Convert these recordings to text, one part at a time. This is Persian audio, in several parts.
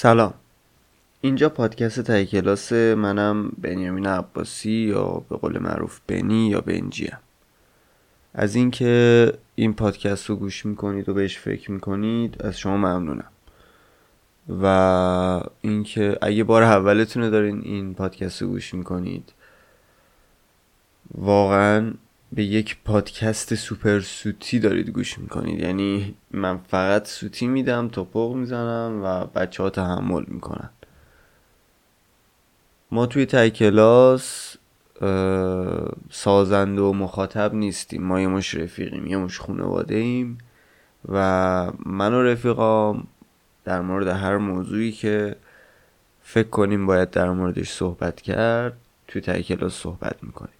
سلام. اینجا پادکست تای کلاس منم بنیامین عباسی یا به قول معروف بنی یا بنجیم از اینکه این پادکست رو گوش می‌کنید و بهش فکر می‌کنید از شما ممنونم. و اینکه اگه بار اولتونه دارین این پادکست رو گوش می‌کنید واقعا به یک پادکست سوپر سوتی دارید گوش می‌کنید. یعنی من فقط سوتی میدم توپق می‌زنم و بچه ها تحمل می‌کنن. ما توی تای کلاس سازنده و مخاطب نیستیم. ما یه مش رفیقیم یه مش خانواده ایم و من و رفیقام در مورد هر موضوعی که فکر کنیم باید در موردش صحبت کرد توی تای کلاس صحبت می‌کنیم.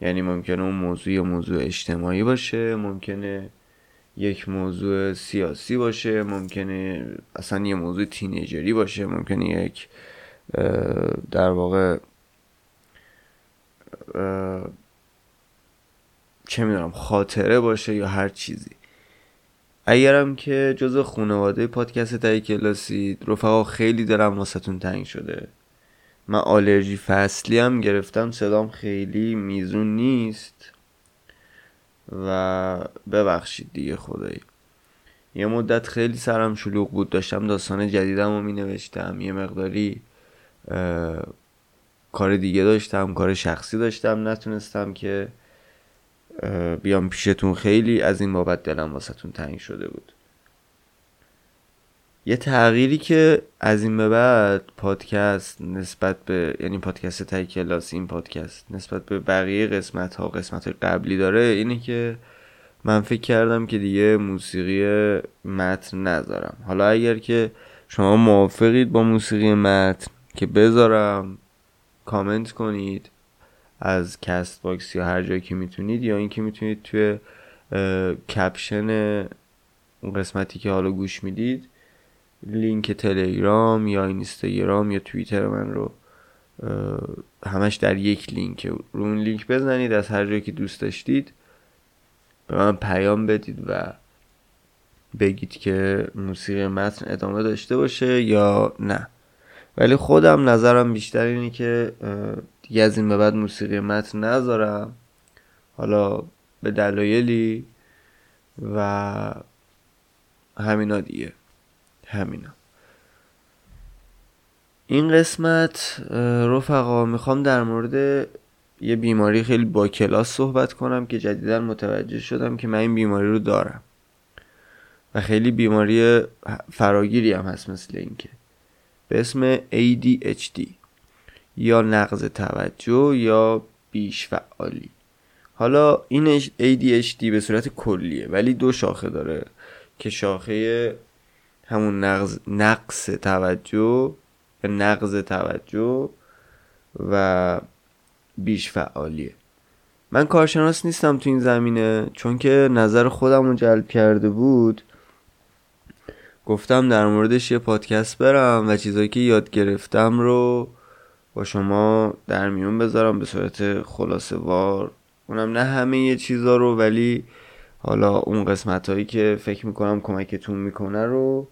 یعنی ممکنه اون موضوع یه موضوع اجتماعی باشه ممکنه یک موضوع سیاسی باشه ممکنه اصلا یه موضوع تینیجری باشه ممکنه یک در واقع چه می‌دونم خاطره باشه یا هر چیزی. اگرم که جز خانواده پادکست تایی کلاسی رفقا خیلی دلم واسهتون تنگ شده. من آلرژی فصلی هم گرفتم صدام خیلی میزون نیست. و ببخشید دیگه خدایی. یه مدت خیلی سرم شلوغ بود داشتم داستان جدیدم رو می نوشتم یه مقداری کار دیگه داشتم کار شخصی داشتم. نتونستم که بیام پیشتون. خیلی از این بابت دلم واسهتون تنگ شده بود. یه تغییری که از این به بعد پادکست نسبت به یعنی پادکست تای کلاس این پادکست نسبت به بقیه قسمت ها قسمت قبلی داره اینه که من فکر کردم که دیگه موسیقی متن نذارم. حالا اگر که شما موافقید با موسیقی متن که بذارم کامنت کنید از Castbox یا هر جایی که می‌تونید یا اینکه می‌تونید توی caption اون قسمتی که حالا گوش می‌دید لینک تلگرام یا اینستاگرام یا توییتر من رو همش در یک لینک. رو اون لینک بزنید از هر جایی که دوست داشتید به من پیام بدید و بگید که موسیقی متن ادامه داشته باشه یا نه. ولی خودم نظرم بیشتر اینه که دیگه از این به بعد موسیقی متن نذارم. حالا به دلایلی و همینا دیگه. همینا. این قسمت رفقا می‌خوام در مورد یه بیماری خیلی با کلاس صحبت کنم که جدیدا متوجه شدم که من این بیماری رو دارم. و خیلی بیماری فراگیری هم هست مثل اینکه. به اسم ADHD یا نقض توجه یا بیش فعالی. حالا این ADHD به صورت کلیه ولی دو شاخه داره که شاخه همون نقض نقص توجه یا نقض توجه و بیش فعالیه. من کارشناس نیستم تو این زمینه چون که نظر خودم رو جلب کرده بود. گفتم در موردش یه پادکست برم و چیزایی که یاد گرفتم رو با شما در میون بذارم به صورت خلاصه وار. اونم نه همه یه چیزا رو ولی حالا اون قسمت هایی که فکر می‌کنم کمکتون می‌کنه رو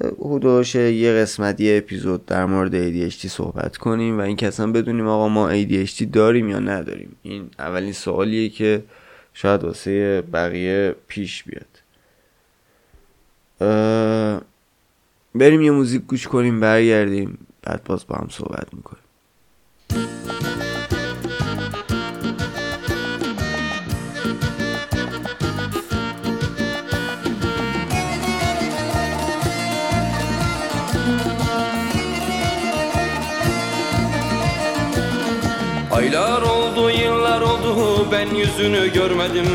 حدوش یه قسمت یه اپیزود در مورد ADHD صحبت کنیم و این اصلا بدونیم آقا ما ADHD داریم یا نداریم. این اولین سوالیه که شاید واسه بقیه پیش بیاد. بریم یه موزیک گوش کنیم برگردیم بعد باز با هم صحبت می‌کنیم. Yüzünü görmedim.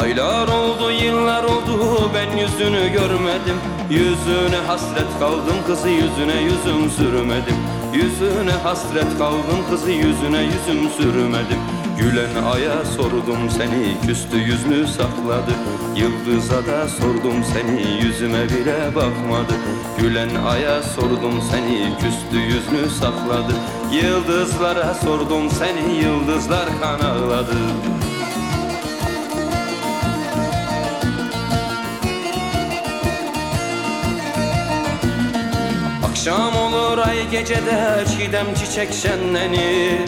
Aylar oldu, yıllar oldu ben yüzünü görmedim. Yüzüne hasret kaldım kızı yüzüne yüzüm sürmedim. Yüzüne hasret kaldım kızı yüzüne yüzüm sürmedim Gülen aya sordum seni küstü yüzünü sakladı. Yıldıza da sordum seni yüzüme bile bakmadı. Gülen aya sordum seni küstü yüzünü sakladı. Yıldızlara sordum seni yıldızlar kan ağladı Akşam olur ay gecede çiğdem çiçek şenlenir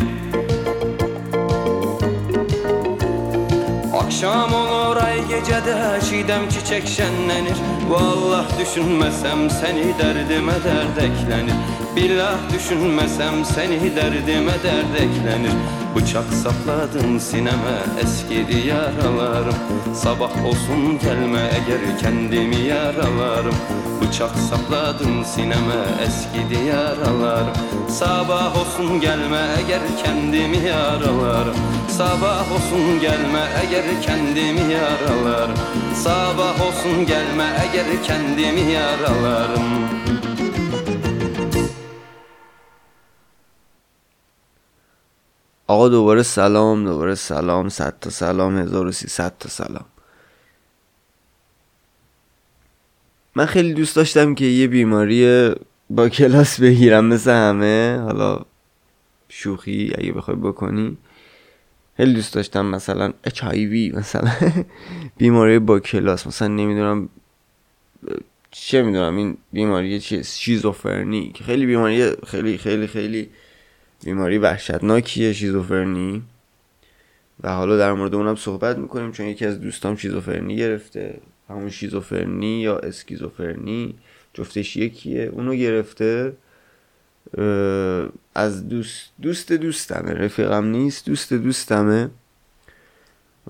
Akşam olur ay gecədə Şidəm çiçək şənlənir. Vallah düşünməsəm səni dərdimə dərd əklənir. Billah düşünmesem seni derdime dert eklenir. Bıçak sapladın sineme eskidi yaralarım Sabah olsun gelme eğer kendimi yaralarım. Bıçak sapladın sineme eskidi yaralarım Sabah olsun gelme eğer kendimi yaralarım. Sabah olsun gelme eğer kendimi yaralarım. Sabah olsun gelme eğer kendimi yaralarım آقا دوباره سلام دوباره سلام صد تا سلام 1300 تا سلام. من خیلی دوست داشتم که یه بیماری با کلاس بگیرم مثل همه. حالا شوخی اگه بخوای بکنی. خیلی دوست داشتم مثلا HIV مثلا بیماری با کلاس. مثلا نمی‌دونم چه می‌دونم این بیماری چیه؟ شیزوفرنی که خیلی بیماری خیلی خیلی خیلی بیماری وحشتناکیه شیزوفرنی. و حالا در مورد اونم صحبت می‌کنیم چون یکی از دوستام شیزوفرنی گرفته. همون شیزوفرنی یا اسکیزوفرنی جفتش یکیه. اونو گرفته از دوست دوست دوستمه. رفیقم نیست دوست دوستمه.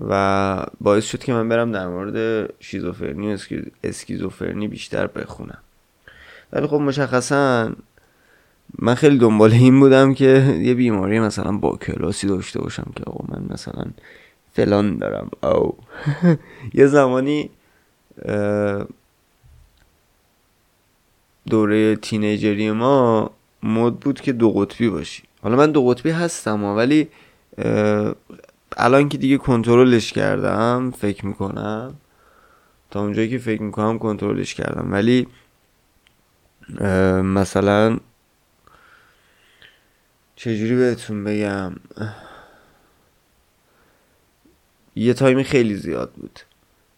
و باعث شد که من برم در مورد شیزوفرنی و اسکیزوفرنی بیشتر بخونم. ولی خب مشخصا من خیلی دنبال این بودم که یه بیماری مثلا با کلاسی داشته باشم که آقا من مثلا فلان دارم. او یه زمانی دوره تینیجری ما مد بود که دو قطبی باشی. حالا من دو قطبی هستم ولی الان که دیگه کنترلش کردم فکر می‌کنم. تا اونجایی که فکر می‌کنم کنترلش کردم. ولی مثلا چجوری بهتون بگم؟ یه تایمی خیلی زیاد بود.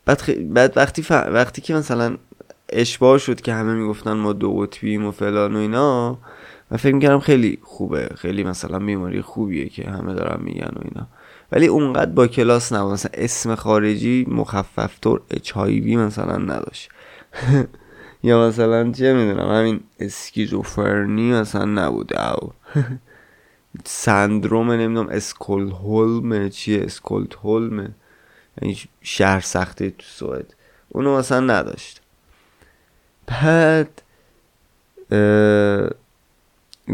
بعد, بعد وقتی, وقتی که مثلا اشباه شد که همه می‌گفتن ما دو قطبیم و فلان و اینا من فکر می‌کردم خیلی خوبه. خیلی مثلا بیماری خوبیه که همه دارن میگن و اینا. ولی اونقدر با کلاس نبود. مثلا اسم خارجی مخفف طور اچایوی مثلا نداشت. یا مثلا چه می‌دونم همین اسکیزوفرنی مثلا نبوده. او سندروم نمی‌دونم اسکولهولم چیه؟ اسکولتهولم یعنی شهر سخته تو سوئد. اونو مثلا نداشت. بعد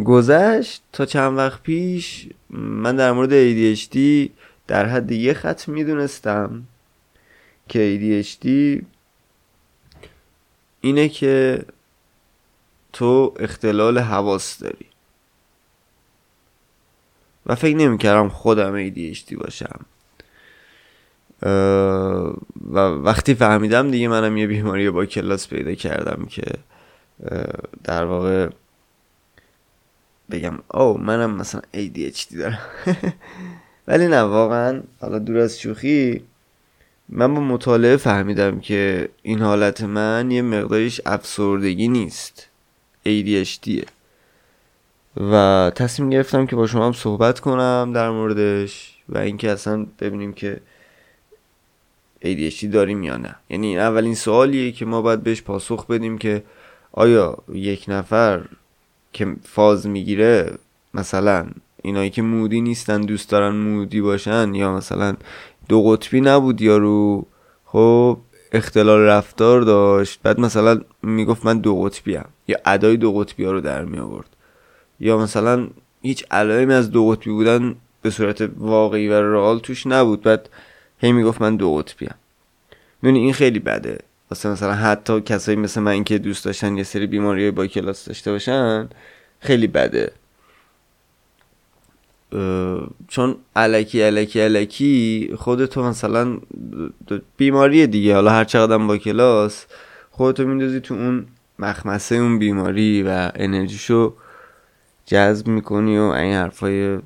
گذشت تا چند وقت پیش من در مورد ADHD در حد یه خط می‌دونستم که ADHD اینه که تو اختلال حواس داری. و فکر نمی‌کردم خودم ADHD باشم. و وقتی فهمیدم دیگه منم یه بیماری با کلاس پیدا کردم که در واقع بگم او منم مثلا ADHD دارم. ولی نه واقعا حالا دور از شوخی من با مطالعه فهمیدم که این حالت من یه مقداریش افسردگی نیست. ADHDه و تصمیم گرفتم که با شما هم صحبت کنم در موردش و اینکه اصلا ببینیم که ADHD داریم یا نه. یعنی اولین سوالیه که ما باید بهش پاسخ بدیم که آیا یک نفر که فاز می‌گیره مثلا اینایی که مودی نیستن دوست دارن مودی باشن یا مثلا دو قطبی نبود یارو خب اختلال رفتار داشت بعد مثلا می‌گفت من دو قطبی هم یا ادای دو قطبی ها رو در می آورد یا مثلا هیچ علائمی از دو قطبی بودن به صورت واقعی و رئال توش نبود. بعد هی می‌گفت من دو قطبی هم این خیلی بده. واسه مثلا حتی کسایی مثل من که دوست داشتن یه سری بیماری با کلاس داشته باشن خیلی بده. چون علکی علکی علکی خودتو مثلا بیماری دیگه. حالا هر چقدر با کلاس خودتو میندازی تو اون مخمسه اون بیماری و انرژیشو جذب می‌کنی و این حرفای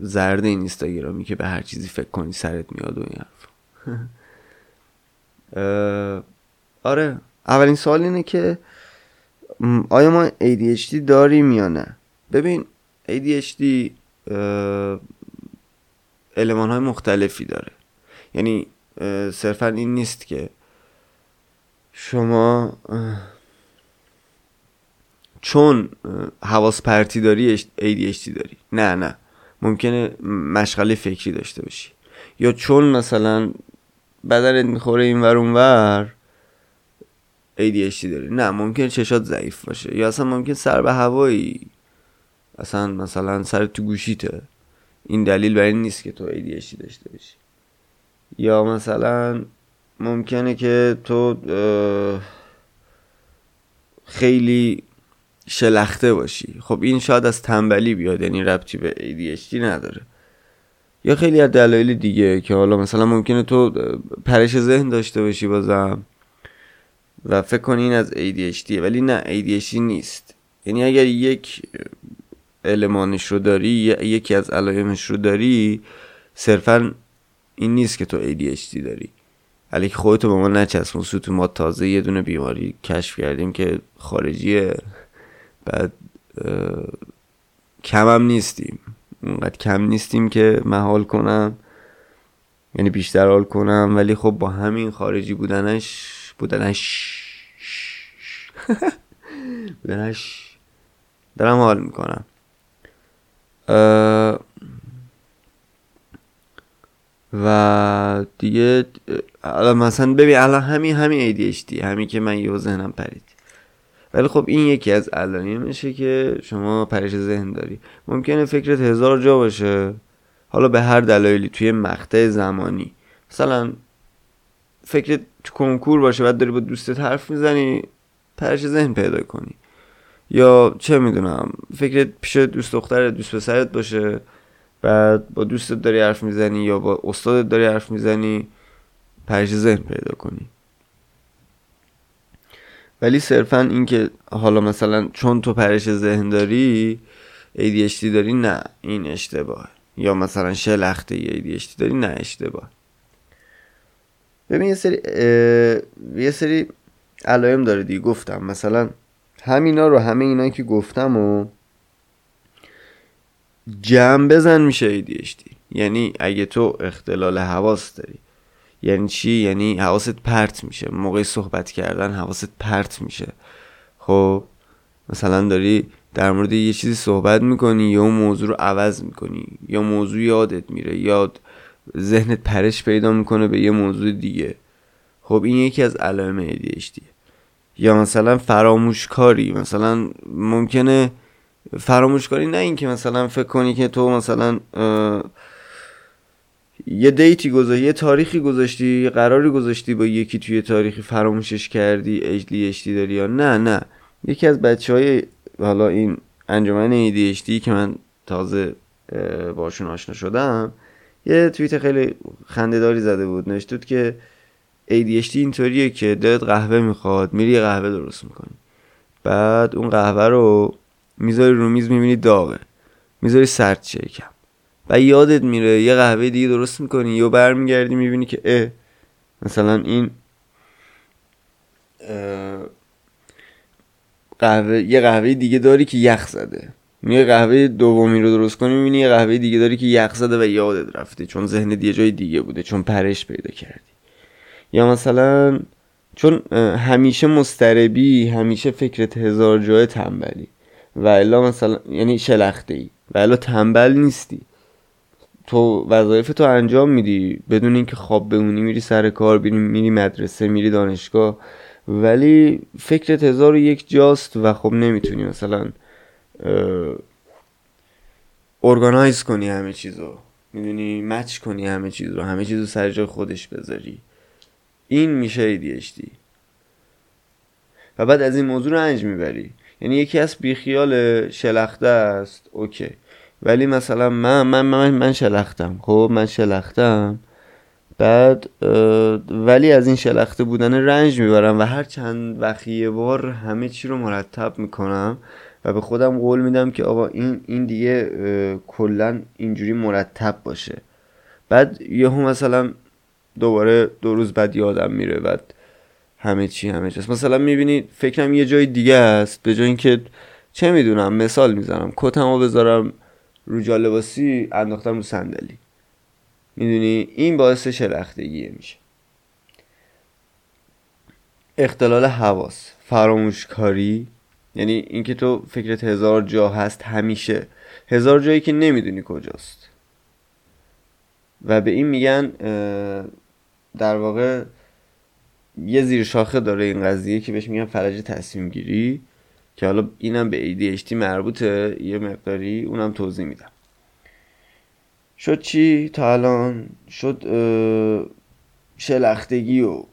زرد این اینستاگرامی که به هر چیزی فکر کنی سرت میاد و این حرف آره اولین سوال اینه که آیا ما ADHD داریم یا نه؟ ببین ADHD علمان های مختلفی داره. یعنی صرفا این نیست که شما چون حواس پرتی داری ADHD داری. نه نه. ممکنه مشغله فکری داشته باشی. یا چون مثلا بدنت می‌خوره این ور اون ور ADHD داری. نه ممکن چشات ضعیف باشه. یا اصلا ممکن سر به هوایی اصلا مثلا سر تو گوشیته. این دلیل برای نیست که تو ADHD داشته باشی. یا مثلا ممکنه که تو خیلی شلخته باشی. خب این شاید از تنبلی بیاد یعنی ربطی به ADHD نداره. یا خیلی از دلایل دیگه که حالا مثلا ممکنه تو پرش ذهن داشته باشی بازم و فکر کنی این از ADHD ولی نه ADHD نیست. یعنی اگر یک المانش رو داری یکی از علائمش رو داری صرفا این نیست که تو ADHD داری. علی که خودتو به ما نچسبون تو ما تازه یه دونه بیماری کشف کردیم که خارجیه. بعد کمم نیستیم. اونقدر کم نیستیم که محال کنم یعنی بیشتر حال کنم. ولی خب با همین خارجی بودنش بودنش بودنش دارم حال می‌کنم. و دیگه الان مثلا ببین الان همین همین ADHD همین که من یه ذهنم پرید. ولی خب این یکی از میشه که شما پریش ذهن داری. ممکنه فکرت هزار جا باشه. حالا به هر دلایلی توی مقطع زمانی. مثلا فکرت تو کنکور باشه بعد داری با دوستت حرف می‌زنی پرش ذهن پیدا کنی. یا چه می‌دونم فکرت پیش دوست دختر دوست پسرت باشه بعد با دوستت داری حرف می‌زنی یا با استادت داری حرف می‌زنی پرش ذهن پیدا کنی. ولی صرفا اینکه حالا مثلا چون تو پرش ذهن داری ADHD داری نه این اشتباه یا مثلا شلخته ADHD داری نه اشتباه ببین یه سری یه سری علائم داره دیگه. گفتم مثلا همینا رو همه اینا که گفتم و جمع بزن میشه ADHD یعنی اگه تو اختلال حواس داری. یعنی چی؟ یعنی حواست پرت میشه. موقع صحبت کردن حواست پرت میشه. خب مثلا داری در مورد یه چیزی صحبت می‌کنی یا اون موضوع رو عوض می‌کنی یا موضوع یادت میره یاد ذهنت پرش پیدا می‌کنه به یه موضوع دیگه. خب این یکی از علائم ADHD یا مثلا فراموشکاری. مثلا ممکنه فراموشکاری نه اینکه مثلا فکر کنی که تو مثلا یه دیتی گذاشتی یه تاریخی گذاشتی یه قراری گذاشتی با یکی توی تاریخی فراموشش کردی اجلی اشتی داری یا نه؟ نه. یکی از بچه های حالا این انجمن ADHD که من تازه باشون آشنا شدم یه توییت خیلی خندهداری زده بود. نوشته بود که ADHD اینطوریه که دلت قهوه می‌خواد میری قهوه درست می‌کنی. بعد اون قهوه رو می‌ذاری رو میز می‌بینی داغه. می‌ذاری سرد شه یکم و یادت میره یه قهوه دیگه درست می‌کنی یا برمیگردی می‌بینی که اه مثلا این قهوه یه قهوه دیگه داری که یخ زده. یه قهوه دومی رو درست کنی می‌بینی یه قهوه دیگه داری که یخ زده و یادت رفته چون ذهن یه جای دیگه بوده چون پرش پیدا کردی. یا مثلا چون همیشه مستربی همیشه فکرت هزار جای تنبلی. و الا مثلا یعنی شلخته ای و الا تنبل نیستی. تو وظایف تو انجام میدی بدون اینکه خواب بمونی میری سر کار میری مدرسه میری دانشگاه. ولی فکرت هزار یک جاست و خب نمی‌تونی مثلا ارگانایز کنی همه چیزو. می‌دونی؟ مچ کنی همه چیز رو همه چیز رو سر جای خودش بذاری. این میشه ADHD و بعد از این موضوع رنج می‌بری. یعنی یکی از بیخیال شلخته است. اوکی. ولی مثلا من من من, من شلختم. خب من شلختم. بعد ولی از این شلخته بودن رنج می‌برم و هر چند وقت بار همه چی رو مرتب می‌کنم و به خودم قول میدم که آقا این این دیگه کلا اینجوری مرتب باشه. بعد یهو مثلا دوباره دو روز بعد یادم میره بعد همه چی همه چیز مثلا می‌بینی فکرم یه جای دیگه است به جای اینکه چه می‌دونم مثال می‌زنم. کتمو بذارم رو جالباسی انداختم رو صندلی. می‌دونی؟ این باعث شلختگیه میشه. اختلال حواس فراموشکاری یعنی اینکه تو فکرت هزار جا هست همیشه. هزار جایی که نمی‌دونی کجاست. و به این میگن در واقع یه زیر شاخه داره این قضیه که بهش میگن فلج تصمیم گیری که حالا اینم به ADHD مربوطه یه مقداری اونم توضیح میدم. شد چی تا الان؟ شد شلختگی و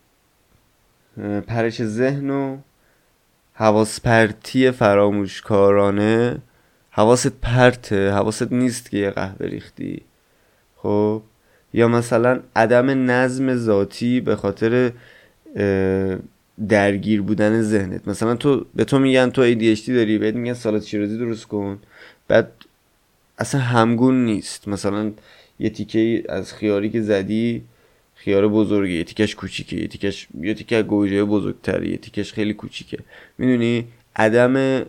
پرش ذهن و حواس پرتی فراموشکارانه. حواست پرته حواست نیست که یه قهوه ریختی. خب یا مثلا عدم نظم ذاتی به خاطر درگیر بودن ذهنت. مثلا تو به تو میگن تو ADHD داری بهت میگن سالات شیرازی درست کن. بعد اصلا همگون نیست. مثلا یه تیکه از خیاری که زدی خیار بزرگه یه تیکش کوچیکه یه تیکش یه تیکه گوجه بزرگتره یه تیکش خیلی کوچیکه. می‌دونی؟ عدم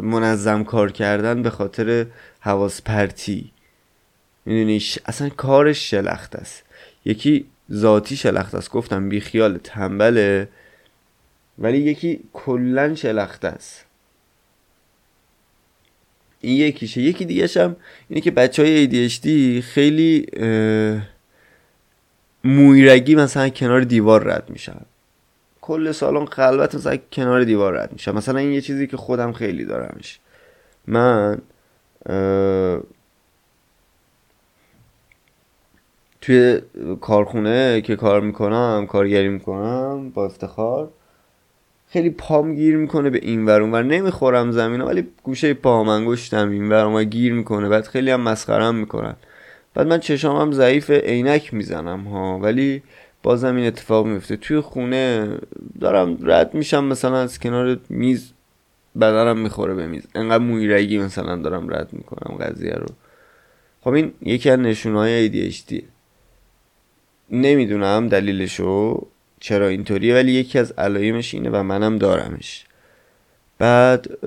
منظم کار کردن به خاطر حواس پرتی می‌دونی اصلا کارش شلخت است. یکی ذاتی شلخت است. گفتم بی خیال تنبله. ولی یکی کلا شلخت است. این یکیشه. یکی دیگه هم اینه که بچه های ADHD خیلی مویرگی مثلا کنار دیوار رد میشن. کل سالن خلوت مثلا کنار دیوار رد میشن. مثلا این یه چیزی که خودم خیلی دارمش. من توی کارخونه که کار می‌کنم کارگری می‌کنم با افتخار خیلی پام گیر می‌کنه به این ور اونور نمی‌خورم زمین ولی گوشه پا انگشتم این ور گیر می‌کنه. بعد خیلی هم مسخرم می‌کنن. بعد من چشامم ضعیف عینک می‌زنم ها. ولی بازم این اتفاق میفته توی خونه دارم رد میشم مثلا از کنار میز بدنم می‌خوره به میز. انقدر مویرگی مثلا دارم رد می‌کنم قضیه رو. خب این یکی از نشونهای ADHD نمی‌دونم دلیلشو چرا اینطوریه ولی یکی از علایمش اینه و منم دارمش. بعد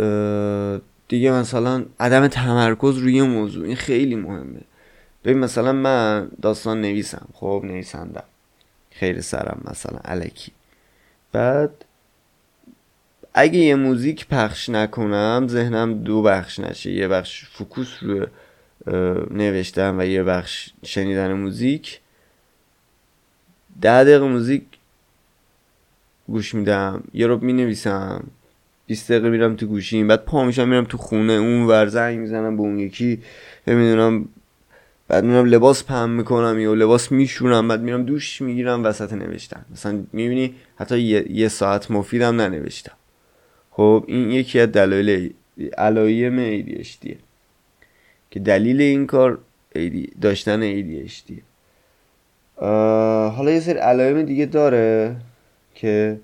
دیگه مثلا عدم تمرکز روی موضوع این خیلی مهمه. ببین مثلا من داستان نویسم خب نویسندم. خیر سرم مثلا علکی. بعد اگه یه موزیک پخش نکنم ذهنم دو بخش نشه. یه بخش فکوس رو نوشتم و یه بخش شنیدن موزیک. ده دقیقه موزیک گوش میدم یه رو می نویسم 20 دقیقه میرم تو گوشیم بعد پا میشم میرم تو خونه اون ور زنگ می‌زنم به اون یکی نمی‌دونم بعد میرم لباس پهم می‌کنم یا لباس میشونم بعد میرم دوش می‌گیرم وسط نوشتن. مثلا می‌بینی حتی یه, ساعت مفیدم ننوشتم. خب این یکی از دلایل علائم ADHD که دلیل این کار داشتن ADHD حالا یه سری علائم دیگه داره که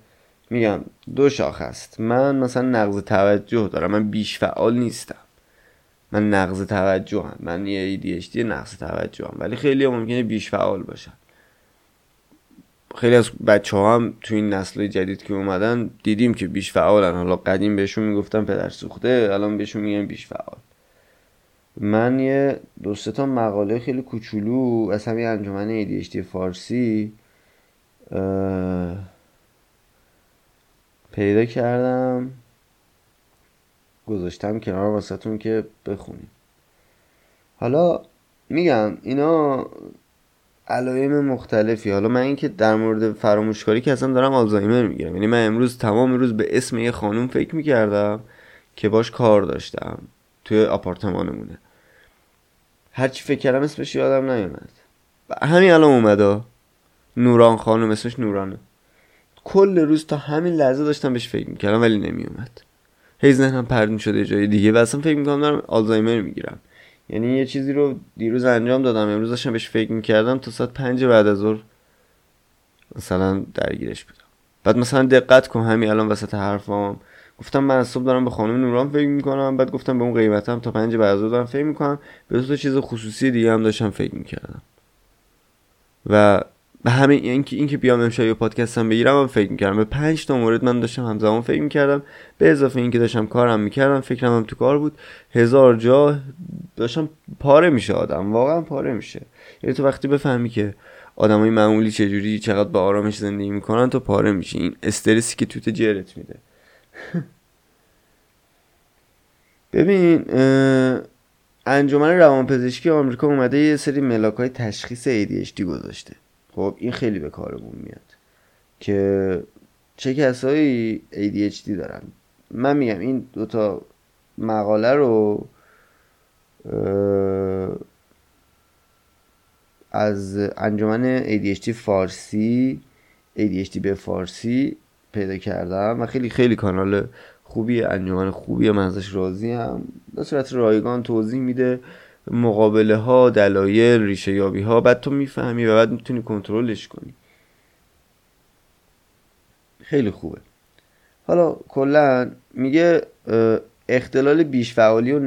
میگم دو شاخ هست من مثلا نقض توجه دارم. من بیش فعال نیستم. من نقض توجه هم. من یه ADHD نقض توجه هم. ولی خیلی هم ممکنه بیش فعال باشن خیلی از بچه ها هم تو این نسل جدید که اومدن دیدیم که بیش فعالن. حالا قدیم بهشون می‌گفتن پدر سوخته الان بهشون میگن بیش فعال. من یه دو تا مقاله خیلی کوچولو از همین انجمن ADHD فارسی پیدا کردم. گذاشتم کنار واسهتون که بخونیم حالا میگم اینا علائم مختلفی. حالا من اینکه در مورد فراموشکاری که اصلا دارم آلزایمر می‌گیرم. یعنی من امروز تمام روز به اسم یه خانوم فکر می‌کردم که باش کار داشتم. توی آپارتمانمونه. هرچی فکر کردم اسمش یادم نیومد. همین الان اومده. نوران خانم اسمش نورانه کل روز تا همین لحظه داشتم بهش فکر می‌کردم ولی نمیومد هی ذهنم پرد شده جای دیگه. و اصلا فکر می‌کنم دارم آلزایمر می‌گیرم. یعنی یه چیزی رو دیروز انجام دادم. امروز داشتم بهش فکر می‌کردم تا ساعت پنج بعد از ظهر مثلا درگیرش بودم. بعد مثلا دقت کن همین الان وسط حرفام گفتم من از صبح دارم به خانم نوران فکر می‌کنم بعد گفتم به اون قیمتم تا پنج بعد دارم فکر می‌کنم. به دو چیز خصوصی دیگه هم داشتم فکر می‌کردم. و به همین اینکه اینکه بیام امشب یه پادکست هم بگیرم هم فکر می‌کردم. به پنج تا مورد من داشتم همزمان فکر می‌کردم. به اضافه اینکه داشتم کارم می‌کردم فکرم هم تو کار بود. هزار جا داشتم پاره میشه آدم واقعا پاره میشه. یعنی تو وقتی بفهمی که آدمای معمولی چجوری چقدر با آرامش زندگی می‌کنن تو پاره میشی. این استرسی که توت جرت میده. ببین انجمن روانپزشکی آمریکا اومده یه سری ملاک های تشخیص ADHD گذاشته. خب این خیلی به کارمون میاد که چه کسایی ADHD دارن. من میگم این دوتا مقاله رو از انجمن ADHD فارسی ADHD به فارسی پیدا کردم و خیلی خیلی کانال خوبی انجمن خوبی من ازش راضی هم. به صورت رایگان توضیح میده مقابله ها دلایل ریشه یابی ها بعد تو می‌فهمی و بعد می‌تونی کنترلش کنی. خیلی خوبه. حالا کلا میگه اختلال بیش فعالی و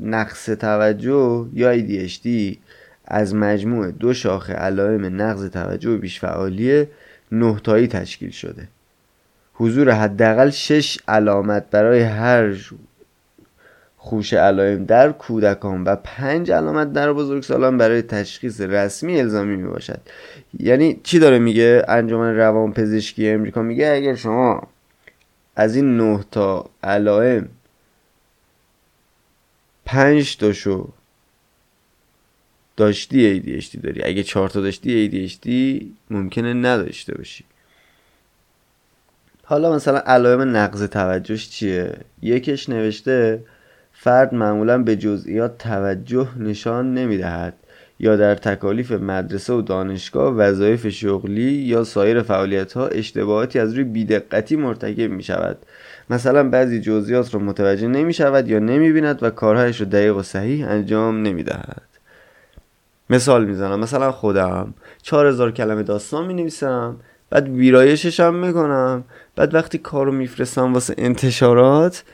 نقص توجه یا ADHD از مجموع دو شاخه علائم نقض توجه و بیش فعالی نهتایی تشکیل شده. حضور حداقل شش علامت برای هر خوش علائم در کودکان و پنج علامت در بزرگسالان برای تشخیص رسمی الزامی می باشد یعنی چی داره میگه؟ انجمن روان پزشکی امریکا میگه اگر شما از این نه تا علائم پنج تاشو داشتی ADHD داری. اگه چهار تا داشتی ADHD ممکنه نداشته باشی. حالا مثلا علائم نقض توجهش چیه؟ یکش نوشته فرد معمولا به جزئیات توجه نشان نمی‌دهد یا در تکالیف مدرسه و دانشگاه وظایف شغلی یا سایر فعالیت ها اشتباهاتی از روی بیدقتی مرتکب می شود مثلا بعضی جزئیات را متوجه نمی شود یا نمی بیند و کارهایش را دقیق و صحیح انجام نمی دهد مثال می‌زنم. مثلا خودم. چهار هزار کلمه داستان می نویسم بعد ویرایشش هم می‌کنم. بعد وقتی کارو میفرستم واسه انتشارات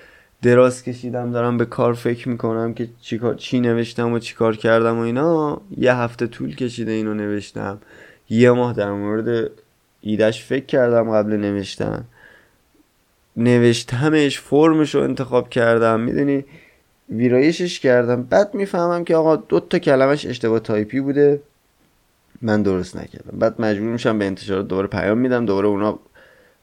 دراز کشیدم دارم به کار فکر می‌کنم که چی, چی نوشتم و چی کار کردم و اینا. یه هفته طول کشیده اینو نوشتم. یه ماه در مورد ایدش فکر کردم قبل نوشتن. نوشتمش فرمش رو انتخاب کردم. می‌دونی؟ ویرایشش کردم. بعد می‌فهمم که آقا دو تا کلمش اشتباه تایپی بوده. من درست نکردم. بعد مجبور میشم به انتشارات دوباره پیام میدم دوباره اونا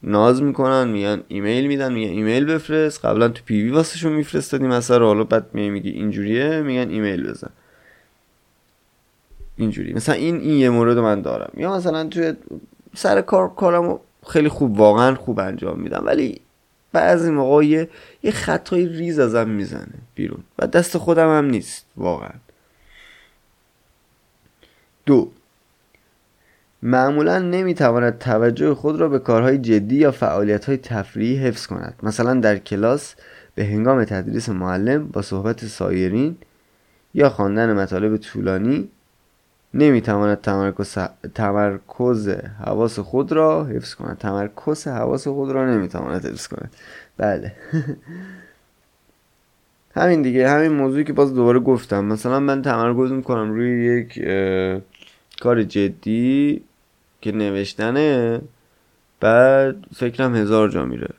ناز می‌کنن میگن ایمیل میدن میگن ایمیل بفرست. قبلا تو PV واسهشون میفرستادیم مثلا حالا بعد می میگی اینجوریه میگن ایمیل بزن. اینجوری. مثلا این این یه مورد من دارم. یا مثلا توی سر کار کارم خیلی خوب واقعا خوب انجام میدم. ولی بعضی موقع یه, یه خطای ریز ازم می‌زنه بیرون. و دست خودم هم نیست واقعا. دو. معمولا نمی‌تواند توجه خود را به کارهای جدی یا فعالیتهای تفریحی حفظ کند. مثلا در کلاس به هنگام تدریس معلم با صحبت سایرین یا خواندن مطالب طولانی نمی‌تواند تمرکز, تمرکز حواس خود را حفظ کند. تمرکز حواس خود را نمی‌تواند حفظ کند. بله. همین دیگه همین موضوعی که باز دوباره گفتم. مثلا من تمرکز می‌کنم روی یک کار جدی که نوشتنه بعد فکرم هزار جا میره.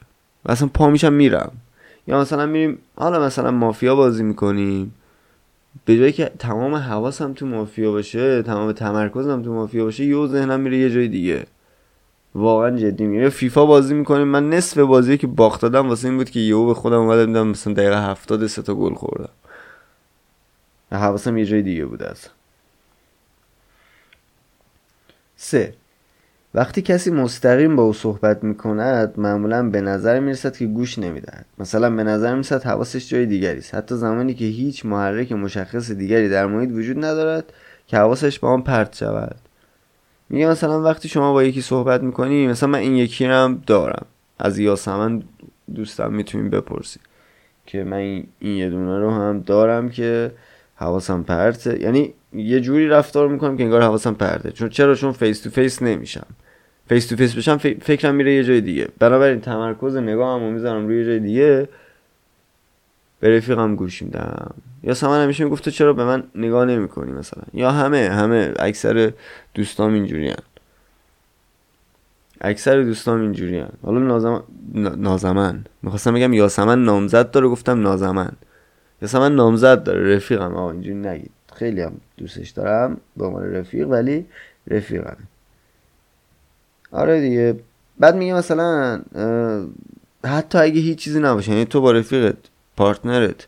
و اصلا پا میشم میرم. یا مثلا میریم حالا مثلا مافیا بازی می‌کنیم. به جایی که تمام حواسم تو مافیا باشه تمام تمرکزم تو مافیا باشه یه ذهنم میره یه جای دیگه. واقعا جدی میره فیفا بازی می‌کنیم. من نصف بازی که باخت دادم واسه این بود که یهو به خودم اومدم دیدم مثلا دقیقه هفتاد سه تا گل خوردم. حواسم یه جای دیگه بوده اصلا. سه. وقتی کسی مستقیم با او صحبت می کند معمولا به نظر می رسد که گوش نمی‌دهد. مثلا به نظر می رسد حواسش جای دیگری است. حتی زمانی که هیچ محرک مشخص دیگری در محیط وجود ندارد که حواسش با آن پرت شود. میگه مثلا وقتی شما با یکی صحبت می‌کنی مثلا من این یکی هم دارم. از یاسمن دوستم می‌تونیم بپرسید که من این یه دونه رو هم دارم که حواسم پرته. یعنی یه جوری رفتار می‌کنم که انگار حواسم پرته چون چرا؟ چون face to face نمیشم. face to face بشم فکرم میره یه جای دیگه. بنابراین تمرکز نگاهم می‌ذارم روی یه جای دیگه. به رفیقم گوش میدم. یا سمن همیشه می‌گفته چرا به من نگاه نمی‌کنی مثلا؟ یا همه همه. اکثر دوستام اینجوری هن. اکثر دوستام اینجوری هن. حالا نازم... نازمن می‌خواستم بگم یاسمن نامزد داره گفتم نازمن یاسمن نامزد داره رفیقم. آقا اینجوری نگید. خیلی هم دوستش دارم به عنوان رفیق ولی رفیقم. آره دیگه. بعد میگه مثلا حتی اگه هیچ چیزی نباشه یعنی تو با رفیقت پارتنرت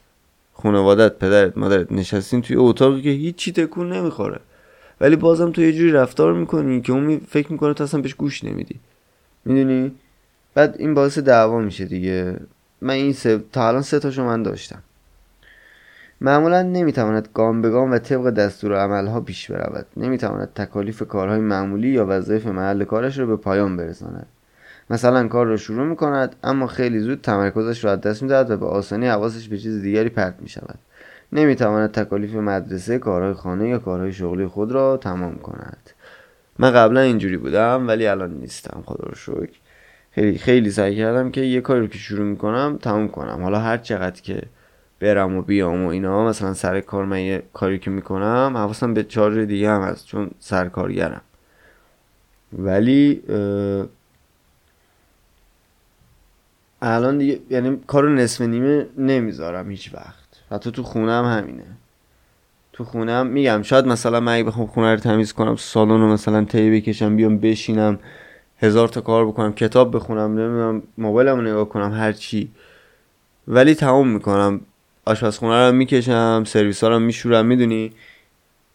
خانوادت پدرت مادرت نشستین توی اتاقی که هیچی تکون نمی‌خوره. ولی بازم تو یه جوری رفتار می‌کنی که اون فکر می‌کنه تو اصلا بهش گوش نمیدی. می‌دونی؟ بعد این باعث دعوا میشه دیگه. من این سه تا الان سه تاشو من داشتم. معمولا نمی‌تواند گام به گام و طبق دستور عملها پیش برود. نمی‌تواند تکالیف کارهای معمولی یا وظایف محل کارش را به پایان برساند. مثلا کار را شروع می کند اما خیلی زود تمرکزش را از دست می‌دهد و به آسانی حواسش به چیز دیگری پرت می شود نمی‌تواند تکالیف مدرسه کارهای خانه یا کارهای شغلی خود را تمام کند. من قبلا اینجوری بودم ولی الان نیستم. خدا رو شکر. خیلی خیلی سعی کردم که یه کاری رو که شروع می‌کنم تمام کنم. حالا هر چقدر که برم و بیام و اینا. مثلا سر کار من یه کاری که می‌کنم حواسم به چارج دیگه هم هست چون سرکارگرم ولی الان دیگه یعنی کارو نصف نیمه نمی‌ذارم هیچ وقت. حتی تو خونم همینه. تو خونم میگم شاید مثلا من اگه بخوام خونه رو تمیز کنم سالن رو مثلا تی بکشم بیام بشینم هزار تا کار بکنم کتاب بخونم نمی‌دونم موبایلمو نگاه کنم هر چی. ولی تمام می‌کنم. آشپزخونه رو می‌کشم سرویس ها رو میشورم می‌دونی؟